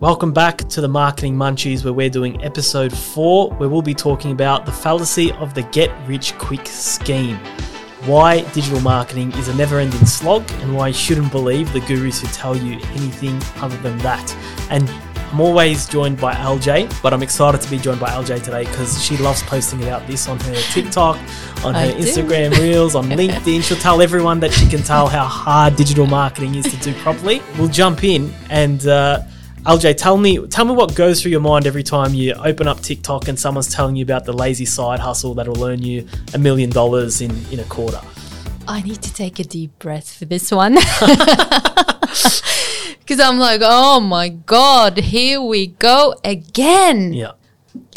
Welcome back to the Marketing Munchies, where we're doing episode four, where we'll be talking about the fallacy of the get rich quick scheme. Why digital marketing is a never ending slog, and why you shouldn't believe the gurus who tell you anything other than that. And I'm always joined by LJ, but I'm excited to be joined by LJ today because she loves posting about this on her TikTok, on her Instagram Reels, on LinkedIn. She'll tell everyone that she can tell how hard digital marketing is to do properly. We'll jump in and uh, LJ, tell me, tell me what goes through your mind every time you open up TikTok and someone's telling you about the lazy side hustle that'll earn you a million dollars in in a quarter. I need to take a deep breath for this one. Because I'm like, oh my God, here we go again. Yeah,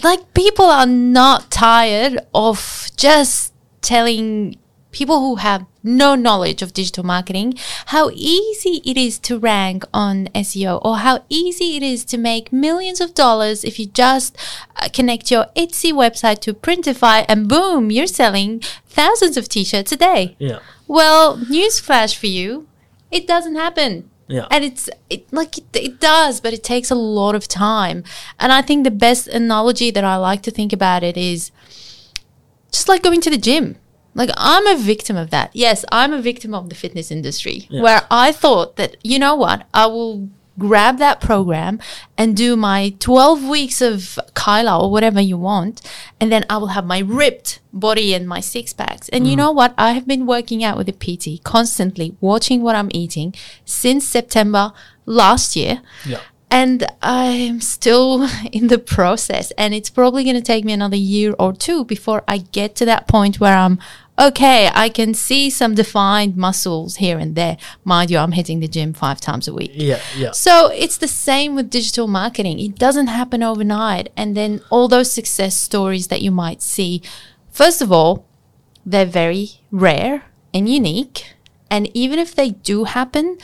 Like, people are not tired of just telling people who have no knowledge of digital marketing how easy it is to rank on SEO or how easy it is to make millions of dollars if you just uh, connect your Etsy website to Printify and boom, you're selling thousands of t shirts a day. yeah, Well, newsflash for you, it doesn't happen. yeah, And it's it, like it, it does, but it takes a lot of time. And I think the best analogy that I like to think about it is just like going to the gym. Like I'm a victim of that. Yes, I'm a victim of the fitness industry Yeah. where I thought that you know what, I will grab that program and do my 12 weeks of Kyla or whatever you want and then I will have my ripped body and my six packs. And you mm. know what? I have been working out with a PT constantly watching what I'm eating since September last year yeah. And I'm still in the process. And it's probably going to take me another year or two before I get to that point where I'm okay. I can see some defined muscles here and there. Mind you, I'm hitting the gym five times a week. Yeah, yeah, So it's the same with digital marketing. It doesn't happen overnight. And then all those success stories that you might see, first of all, they're very rare and unique. And even if they do happen,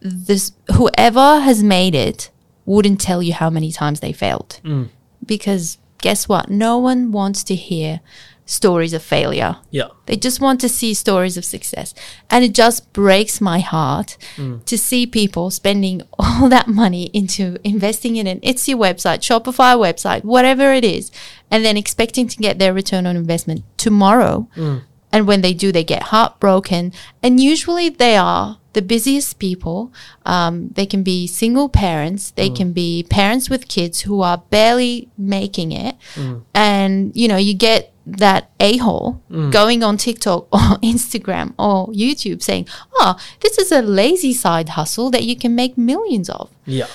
this whoever has made it wouldn't tell you how many times they failed. Mm. Because guess what? No one wants to hear stories of failure. yeah, They just want to see stories of success. And it just breaks my heart mm. to see people spending all that money into investing in an Etsy website, Shopify website, whatever it is, and then expecting to get their return on investment tomorrow. Mm. And when they do, they get heartbroken. And usually they are the busiest people. Um, they can be single parents. They mm. can be parents with kids who are barely making it. Mm. And, you know, you get that a hole mm. going on TikTok or Instagram or YouTube saying, oh, this is a lazy side hustle that you can make millions of. yeah.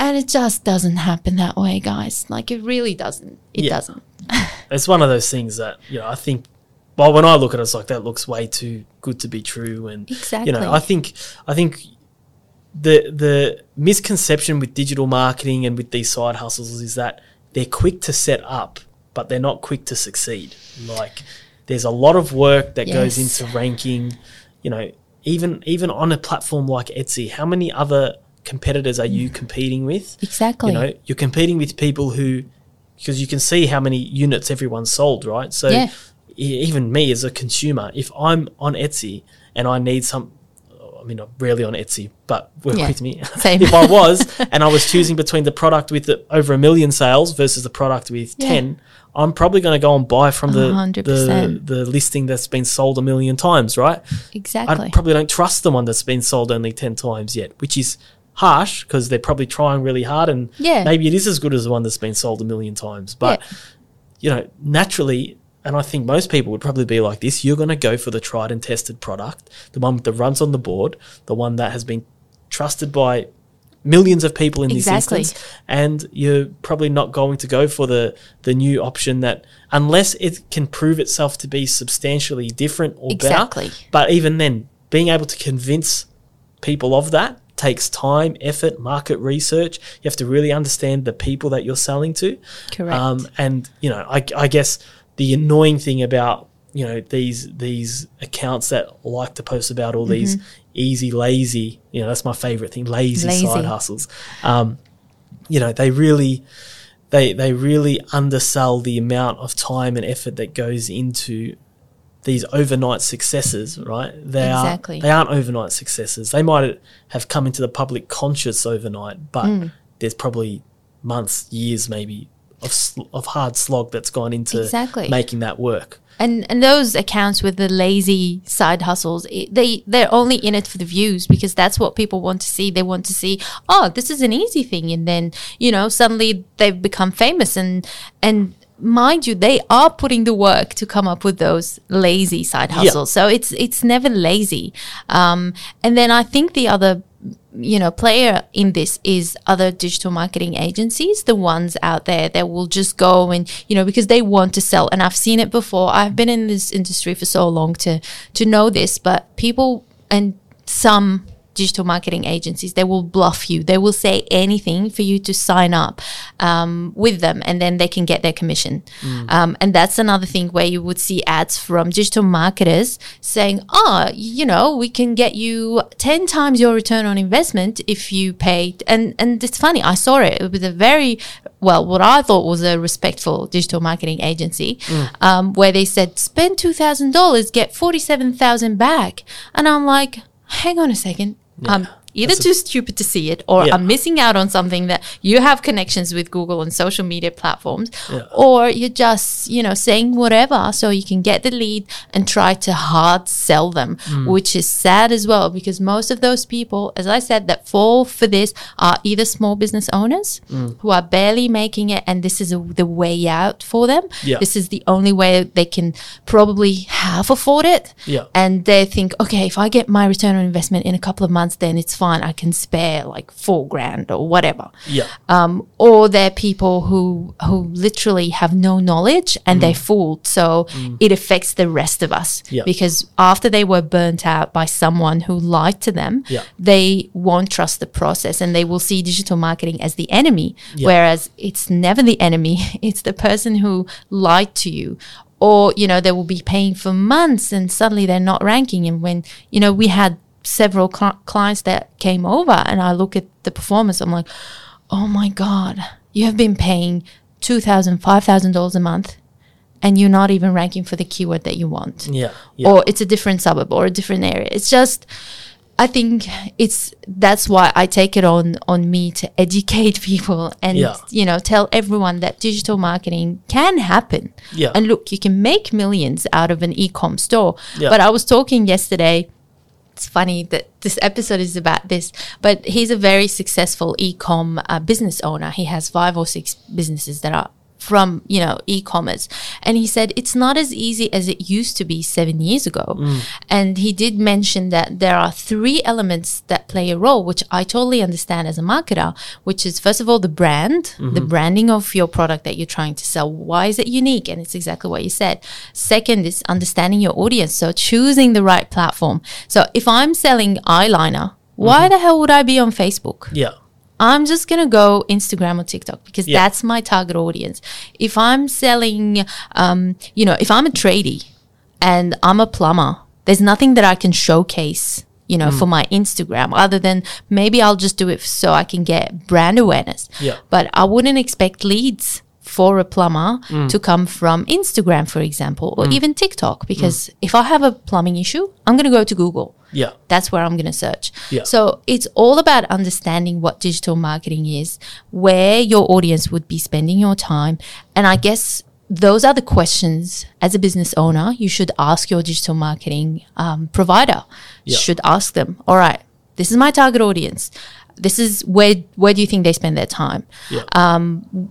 And it just doesn't happen that way, guys. Like, it really doesn't. It Yeah. doesn't. It's one of those things that you know. I think. Well, when I look at it, it's like that looks way too good to be true, and you know, I think, I think the the misconception with digital marketing and with these side hustles is that they're quick to set up, but they're not quick to succeed. Like, there's a lot of work that goes into ranking. You know, even even on a platform like Etsy, how many other competitors are you competing with? Exactly. You know, you're competing with people who, because you can see how many units everyone sold, right? So Yeah. Even me as a consumer, if I'm on Etsy and I need some, I mean, I'm rarely on Etsy, but work Yeah. with me. Same. if I was and I was choosing between the product with the, over a million sales versus the product with Yeah. 10, I'm probably going to go and buy from the, the, the listing that's been sold a million times, right? exactly. I probably don't trust the one that's been sold only 10 times yet, which is harsh because they're probably trying really hard and Yeah. maybe it is as good as the one that's been sold a million times. But, Yeah. you know, naturally, and I think most people would probably be like this, you're going to go for the tried and tested product, the one that runs on the board, the one that has been trusted by millions of people in Exactly. this instance and you're probably not going to go for the the new option that unless it can prove itself to be substantially different or Exactly. better but even then being able to convince people of that takes time effort market research you have to really understand the people that you're selling to Correct. um, and you know I, I guess the annoying thing about you know these these accounts that like to post about all these easy lazy you know that's my favorite thing lazy, Lazy. side hustles. Um, you know they really they they really undersell the amount of time and effort that goes into these overnight successes right? They Exactly. are they aren't overnight successes. They might have come into the public conscious overnight but there's probably months, years, maybe of sl- of hard slog that's gone into Exactly. making that work. and and those accounts with the lazy side hustles it, they they're only in it for the views because that's what people want to see. They want to see oh this is an easy thing. And then you know suddenly they've become famous. And and mind you they are putting the work to come up with those lazy side hustles. So it's it's never lazy. Um, and then i think the other you know player in this is other digital marketing agencies the ones out there that will just go and you know because they want to sell. And i've seen it before. I've been in this industry for so long to to know this but people and some digital marketing agencies they will bluff you. They will say anything for you to sign up um, with them and then they can get their commission. Um, and that's another thing where you would see ads from digital marketers saying oh you know we can get you 10 times your return on investment if you pay. And and it's funny i saw it with a very well what i thought was a respectful digital marketing agency um, where they said spend $2000 get 47000 back. And i'm like hang on a second i'm either too stupid to see it or Yeah. i'm missing out on something that you have connections with google and social media platforms Yeah. or you're just you know saying whatever so you can get the lead and try to hard sell them Mm. which is sad as well because most of those people as i said that fall for this are either small business owners Mm. who are barely making it and this is a, the way out for them Yeah. this is the only way they can probably half afford it Yeah. and they think okay if i get my return on investment in a couple of months then it's fine i can spare like four grand or whatever Yeah. um, or they're people who who literally have no knowledge and they're fooled. So it affects the rest of us Yeah. because after they were burnt out by someone who lied to them, Yeah. they won't trust the process and they will see digital marketing as the enemy, Yeah. whereas it's never the enemy. It's the person who lied to you. Or, you know, they will be paying for months and suddenly they're not ranking. And when, you know, we had several cli- clients that came over and I look at the performance, I'm like, oh my God, you have been paying $2,000, $5,000 a month and you're not even ranking for the keyword that you want. Yeah. Yeah. Or it's a different suburb or a different area. It's just, I think it's that's why I take it on on me to educate people and Yeah. you know tell everyone that digital marketing can happen. Yeah. And look, you can make millions out of an e-com store. Yeah. But I was talking yesterday it's funny that this episode is about this, but he's a very successful e-com uh, business owner. He has five or six businesses that are from you know e-commerce. And he said it's not as easy as it used to be seven years ago. Mm. And he did mention that there are three elements that play a role which i totally understand as a marketer which is first of all the brand the mm-hmm. branding of your product that you're trying to sell. Why is it unique? And it's exactly what you said. Second is understanding your audience so choosing the right platform. So if i'm selling eyeliner why mm-hmm. the hell would i be on facebook? Yeah. I'm just gonna go Instagram or TikTok because Yeah. that's my target audience. If I'm selling, um, you know, if I'm a tradie and I'm a plumber, there's nothing that I can showcase, you know, for my Instagram other than maybe I'll just do it so I can get brand awareness. Yeah. But I wouldn't expect leads for a plumber mm. to come from Instagram, for example, or mm. even TikTok because mm. if I have a plumbing issue, I'm gonna go to Google Yeah. that's where I'm going to search. Yeah. So it's all about understanding what digital marketing is, where your audience would be spending your time. And I guess those are the questions as a business owner you should ask your digital marketing um, provider. You Yeah. should ask them, all right, this is my target audience. This is where where do you think they spend their time? Yeah.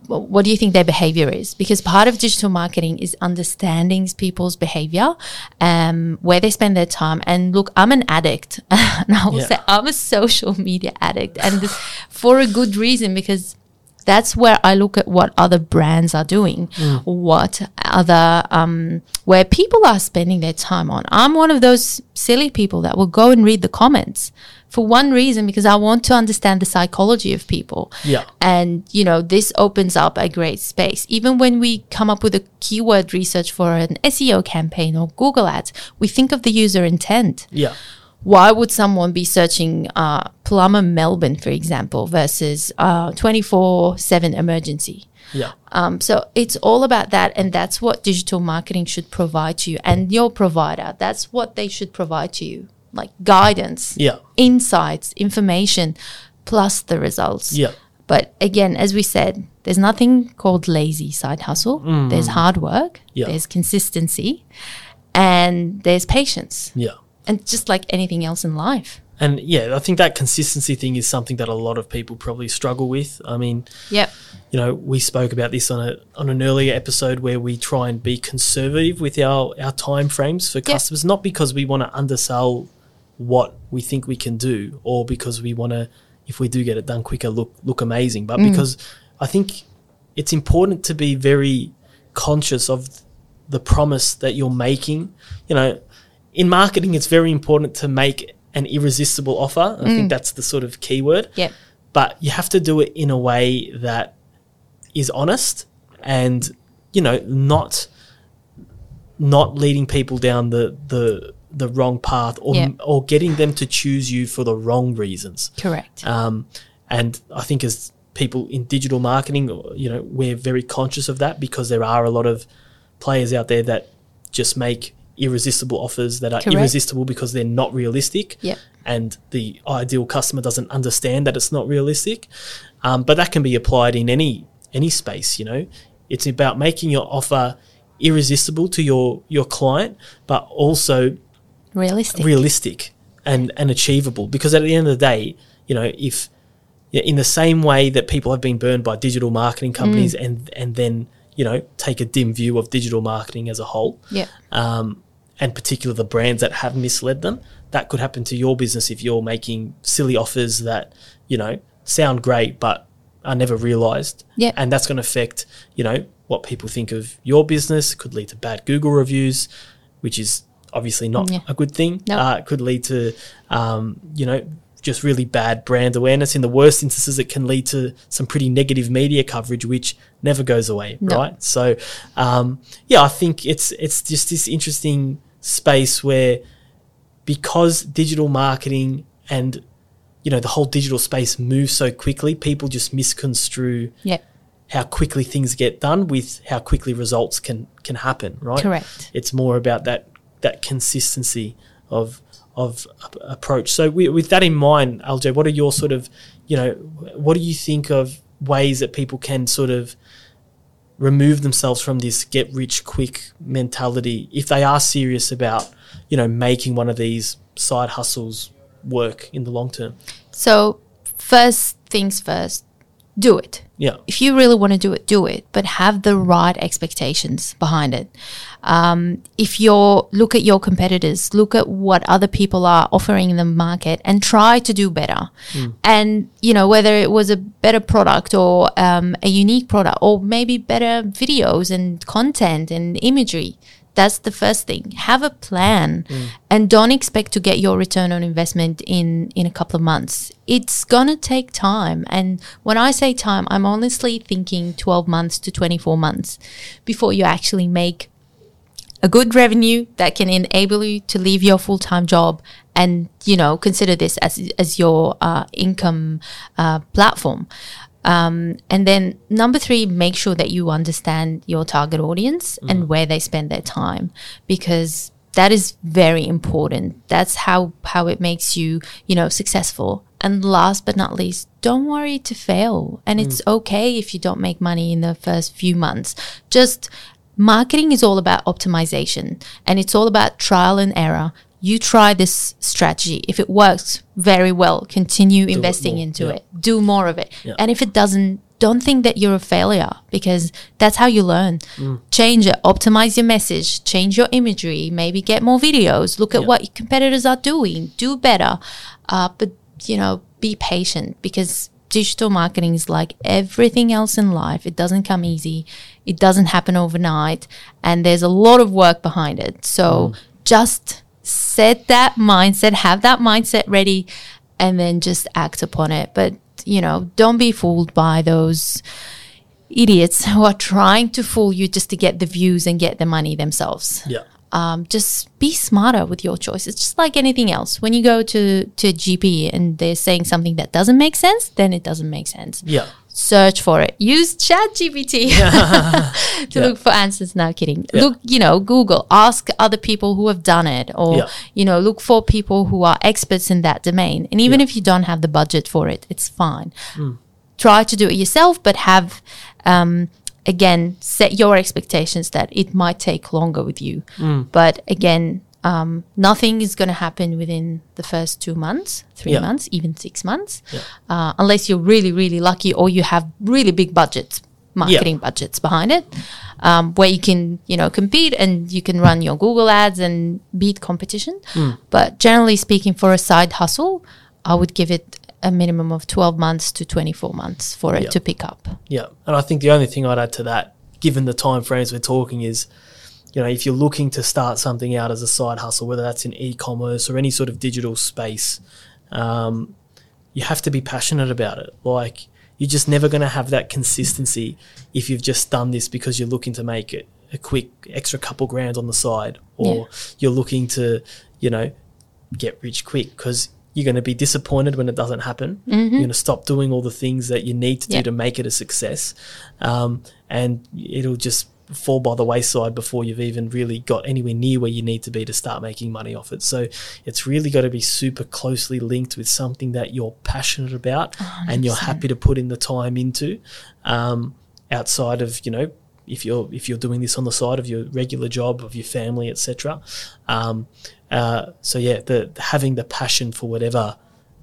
wh- what do you think their behavior is? Because part of digital marketing is understanding people's behavior, um, where they spend their time. And look, I'm an addict, and I will Yeah. say I'm a social media addict, and this, for a good reason because that's where I look at what other brands are doing, what other um, where people are spending their time on. I'm one of those silly people that will go and read the comments for one reason because I want to understand the psychology of people. Yeah. And you know, this opens up a great space. Even when we come up with a keyword research for an SEO campaign or Google Ads, we think of the user intent Yeah. why would someone be searching uh, plumber Melbourne, for example, versus twenty four seven emergency? Yeah. Um, so it's all about that, and that's what digital marketing should provide to you, and your provider. That's what they should provide to you, like guidance, Yeah. insights, information, plus the results. Yeah. But again, as we said, there's nothing called lazy side hustle. There's hard work, Mm. Yeah. there's consistency, and there's patience. Yeah. And just like anything else in life. And yeah, I think that consistency thing is something that a lot of people probably struggle with. I mean, Yep. you know, we spoke about this on a on an earlier episode where we try and be conservative with our our time frames for customers, not because we want to undersell what we think we can do, or because we want to, if we do get it done quicker, look look amazing, but mm. because I think it's important to be very conscious of the promise that you're making. You know, in marketing, it's very important to make an irresistible offer. I think mm. that's the sort of key word Yep. but you have to do it in a way that is honest and you know not not leading people down the the the wrong path or Yeah. or getting them to choose you for the wrong reasons Correct. um, and I think as people in digital marketing, you know, we're very conscious of that because there are a lot of players out there that just make irresistible offers that are Correct. irresistible because they're not realistic. Yep. And the ideal customer doesn't understand that it's not realistic. Um, but that can be applied in any any space. You know, it's about making your offer irresistible to your your client, but also Realistic. realistic and, and achievable. Because at the end of the day, you know, if yeah, in the same way that people have been burned by digital marketing companies and and then you know take a dim view of digital marketing as a whole, Yep. um, and particularly the brands that have misled them, that could happen to your business if you're making silly offers that you know sound great but are never realized. Yep. and that's going to affect you know what people think of your business. Could lead to bad Google reviews, which is obviously not Yeah. a good thing. No. Uh, it could lead to um, you know just really bad brand awareness. In the worst instances, it can lead to some pretty negative media coverage, which never goes away, No. right? So, um, yeah, I think it's it's just this interesting space where because digital marketing and you know the whole digital space moves so quickly, people just misconstrue Yep. how quickly things get done with how quickly results can can happen, right? Correct. It's more about that that consistency of of approach. So wi- with that in mind, LJ, what are your sort of, you know, what do you think of ways that people can sort of remove themselves from this get rich quick mentality if they are serious about, you know, making one of these side hustles work in the long term? So, first things first, do it. Yeah. If you really want to do it, do it, but have the right expectations behind it. Um, if you're look at your competitors, look at what other people are offering in the market, and try to do better. And you know whether it was a better product or um, a unique product, or maybe better videos and content and imagery. That's the first thing. Have a plan and don't expect to get your return on investment in in a couple of months. It's going to take time. And when I say time, I'm honestly thinking 12 months to 24 months before you actually make a good revenue that can enable you to leave your full-time job and you know consider this as as your uh, income uh, platform um, and then number three make sure that you understand your target audience and where they spend their time because that is very important. That's how how it makes you you know successful. And last but not least don't worry to fail. And it's okay if you don't make money in the first few months. Just marketing is all about optimization and it's all about trial and error. You try this strategy. If it works very well, continue investing more, into yeah. it. Do more of it. Yeah. And if it doesn't, don't think that you're a failure because that's how you learn. Mm. Change it, optimize your message, change your imagery, maybe get more videos, look at Yeah. what your competitors are doing, do better. Uh, but, you know, be patient because digital marketing is like everything else in life. It doesn't come easy, it doesn't happen overnight, and there's a lot of work behind it. So just set that mindset, have that mindset ready, and then just act upon it. But, you know, don't be fooled by those idiots who are trying to fool you just to get the views and get the money themselves Yeah. um, just be smarter with your choices. Just like anything else, when you go to to a GP and they're saying something that doesn't make sense, then it doesn't make sense. Yeah. Search for it. Use ChatGPT to Yeah. look for answers. No kidding. Look, you know, Google. Ask other people who have done it, or Yeah. you know, look for people who are experts in that domain. And even Yeah. if you don't have the budget for it, it's fine. Hmm. try to do it yourself, but have um, again set your expectations that it might take longer with you. But again, um, nothing is going to happen within the first two months, three Yeah. months, even six months, Yeah. uh, unless you're really, really lucky or you have really big budgets, marketing budgets behind it, um, where you can, you know, compete and you can run your Google ads and beat competition. But generally speaking, for a side hustle, I would give it a minimum of 12 months to 24 months for it Yeah. to pick up. Yeah, and I think the only thing I'd add to that, given the time frames we're talking, is you know if you're looking to start something out as a side hustle, whether that's in e-commerce or any sort of digital space, um, you have to be passionate about it. Like you're just never going to have that consistency if you've just done this because you're looking to make it a quick extra couple grand on the side, or Yeah. you're looking to you know get rich quick because you're going to be disappointed when it doesn't happen. You're going to stop doing all the things that you need to do to make it a success, um, and it'll just fall by the wayside before you've even really got anywhere near where you need to be to start making money off it. So it's really got to be super closely linked with something that you're passionate about and you're happy to put in the time into, um, outside of you know if you're if you're doing this on the side of your regular job of your family etc um, uh, so yeah the having the passion for whatever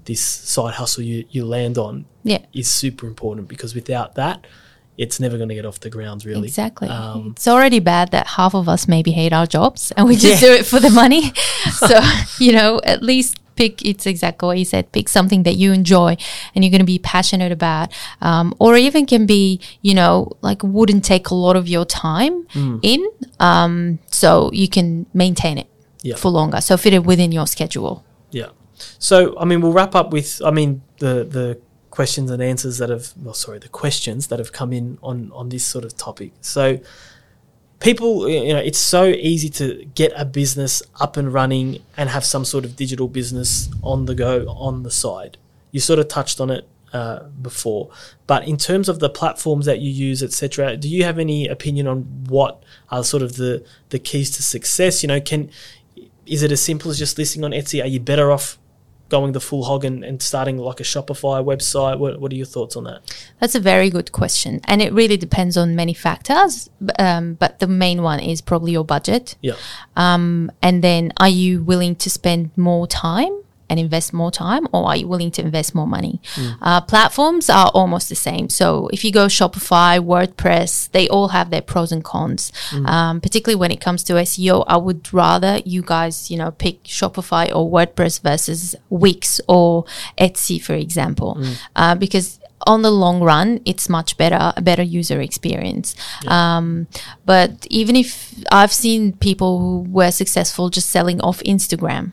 this side hustle you, you land on Yeah. is super important because without that it's never going to get off the ground really Exactly. um, it's already bad that half of us maybe hate our jobs and we just Yeah. do it for the money. so, you know, at least pick, it's exactly what you said, pick something that you enjoy and you're going to be passionate about. Um, or even can be, you know, like wouldn't take a lot of your time Mm. in. Um, so you can maintain it Yeah. for longer. So fit it within your schedule. Yeah. So, I mean, we'll wrap up with, I mean, the the questions and answers that have, well, sorry, the questions that have come in on on this sort of topic. So, people, you know, it's so easy to get a business up and running and have some sort of digital business on the go on the side. You sort of touched on it uh, before, but in terms of the platforms that you use, etc., do you have any opinion on what are sort of the the keys to success? You know, can is it as simple as just listing on Etsy? Are you better off going the full hog and, and starting like a Shopify website? What, what are your thoughts on that? That's a very good question. And it really depends on many factors. Um, but the main one is probably your budget. Yeah. Um, and then are you willing to spend more time and invest more time or are you willing to invest more money? Uh, platforms are almost the same. So if you go Shopify, WordPress, they all have their pros and cons. Um, particularly when it comes to SEO, I would rather you guys, you know, pick Shopify or WordPress versus Wix or Etsy, for example, uh, because on the long run, it's much better, a better user experience. Um, but even if I've seen people who were successful just selling off Instagram,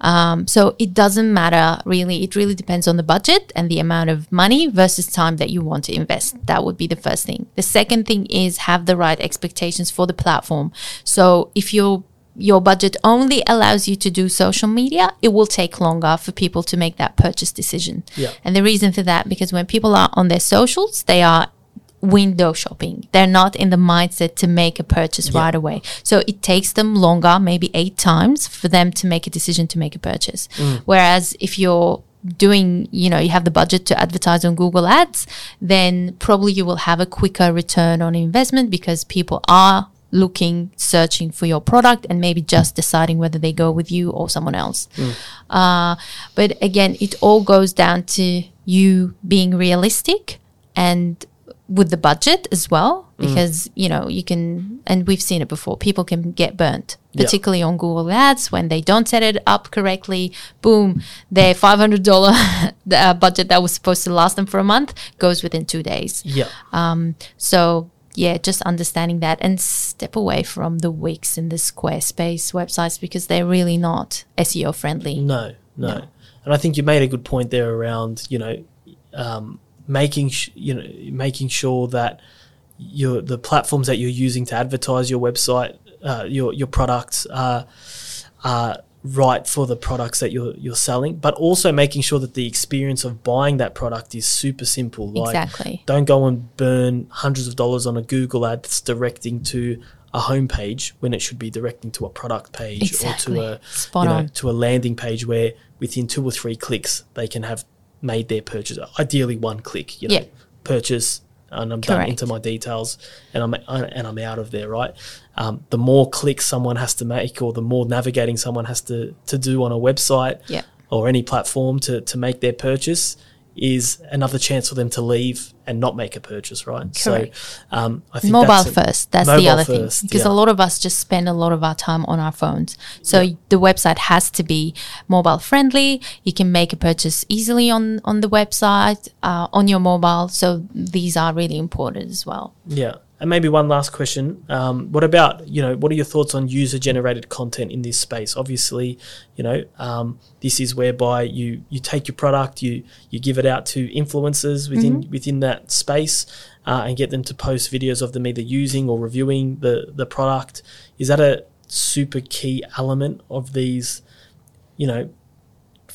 um, so it doesn't matter really. It really depends on the budget and the amount of money versus time that you want to invest. That would be the first thing. The second thing is have the right expectations for the platform. So if you're your budget only allows you to do social media, it will take longer for people to make that purchase decision. Yeah. And the reason for that, because when people are on their socials, they are window shopping. They're not in the mindset to make a purchase right away. So it takes them longer, maybe eight times, for them to make a decision to make a purchase. Mm. Whereas if you're doing, you know, you have the budget to advertise on Google Ads, then probably you will have a quicker return on investment because people are looking, searching for your product, and maybe just deciding whether they go with you or someone else. Uh, but again, it all goes down to you being realistic and with the budget as well, because you know you can, and we've seen it before. People can get burnt, Yeah. particularly on Google Ads when they don't set it up correctly. Boom, their five hundred dollar uh, budget that was supposed to last them for a month goes within two days. Yeah. Um, so yeah, just understanding that and step away from the Wix and the Squarespace websites because they're really not SEO friendly. No, no, And I think you made a good point there around, you know, um, making, sh- you know, making sure that your the platforms that you're using to advertise your website, uh, your your products are are right for the products that you're you're selling, but also making sure that the experience of buying that product is super simple. Like, Exactly. don't go and burn hundreds of dollars on a Google ad that's directing to a homepage when it should be directing to a product page Exactly. or to a Spot you know, on. to a landing page where within two or three clicks they can have made their purchase. Ideally, one click. You know, Yeah. purchase and I'm done into my details and I'm and I'm out of there, right? Um, the more clicks someone has to make, or the more navigating someone has to to do on a website Yeah. or any platform to to make their purchase, is another chance for them to leave and not make a purchase, right? Correct. So, um, I think mobile that's a- first. That's the other first, thing because yeah. a lot of us just spend a lot of our time on our phones. So the website has to be mobile friendly. You can make a purchase easily on on the website uh, on your mobile. So these are really important as well. Yeah. And maybe one last question. Um, what about, you know, what are your thoughts on user generated content in this space? Obviously, you know, um, this is whereby you, you take your product, you, you give it out to influencers within, within that space uh, and get them to post videos of them either using or reviewing the, the product. Is that a super key element of these, you know,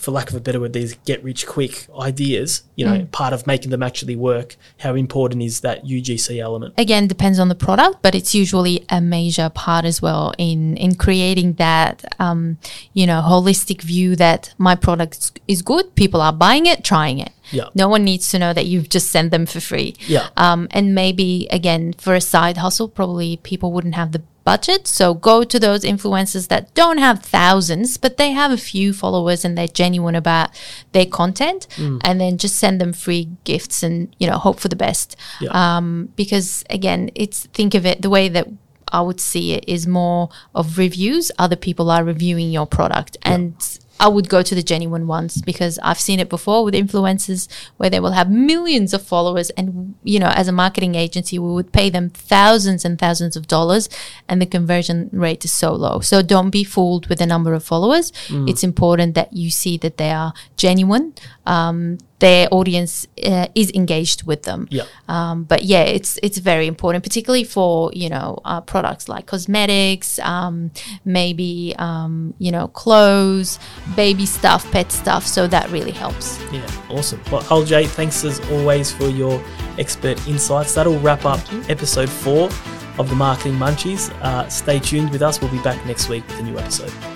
for lack of a better word, these get rich quick ideas, you know, part of making them actually work, how important is that UGC element? again depends on the product but it's usually a major part as well in in creating that um, you know holistic view that my product is good people are buying it trying it Yeah. no one needs to know that you've just sent them for free Yeah. um, and maybe again for a side hustle probably people wouldn't have the budget so go to those influencers that don't have thousands but they have a few followers and they're genuine about their content Mm. and then just send them free gifts and you know hope for the best Yeah. um, because again it's think of it the way that i would see it is more of reviews other people are reviewing your product and I would go to the genuine ones because I've seen it before with influencers where they will have millions of followers and you know as a marketing agency we would pay them thousands and thousands of dollars and the conversion rate is so low. So don't be fooled with the number of followers. Mm. It's important that you see that they are genuine. Um, their audience uh, is engaged with them. Yeah. Um, but yeah, it's it's very important, particularly for you know uh, products like cosmetics, um, maybe um, you know clothes, baby stuff, pet stuff. So that really helps. Yeah, awesome. Well, LJ, thanks as always for your expert insights. That'll wrap up episode four of the Marketing Munchies. Uh, stay tuned with us. We'll be back next week with a new episode.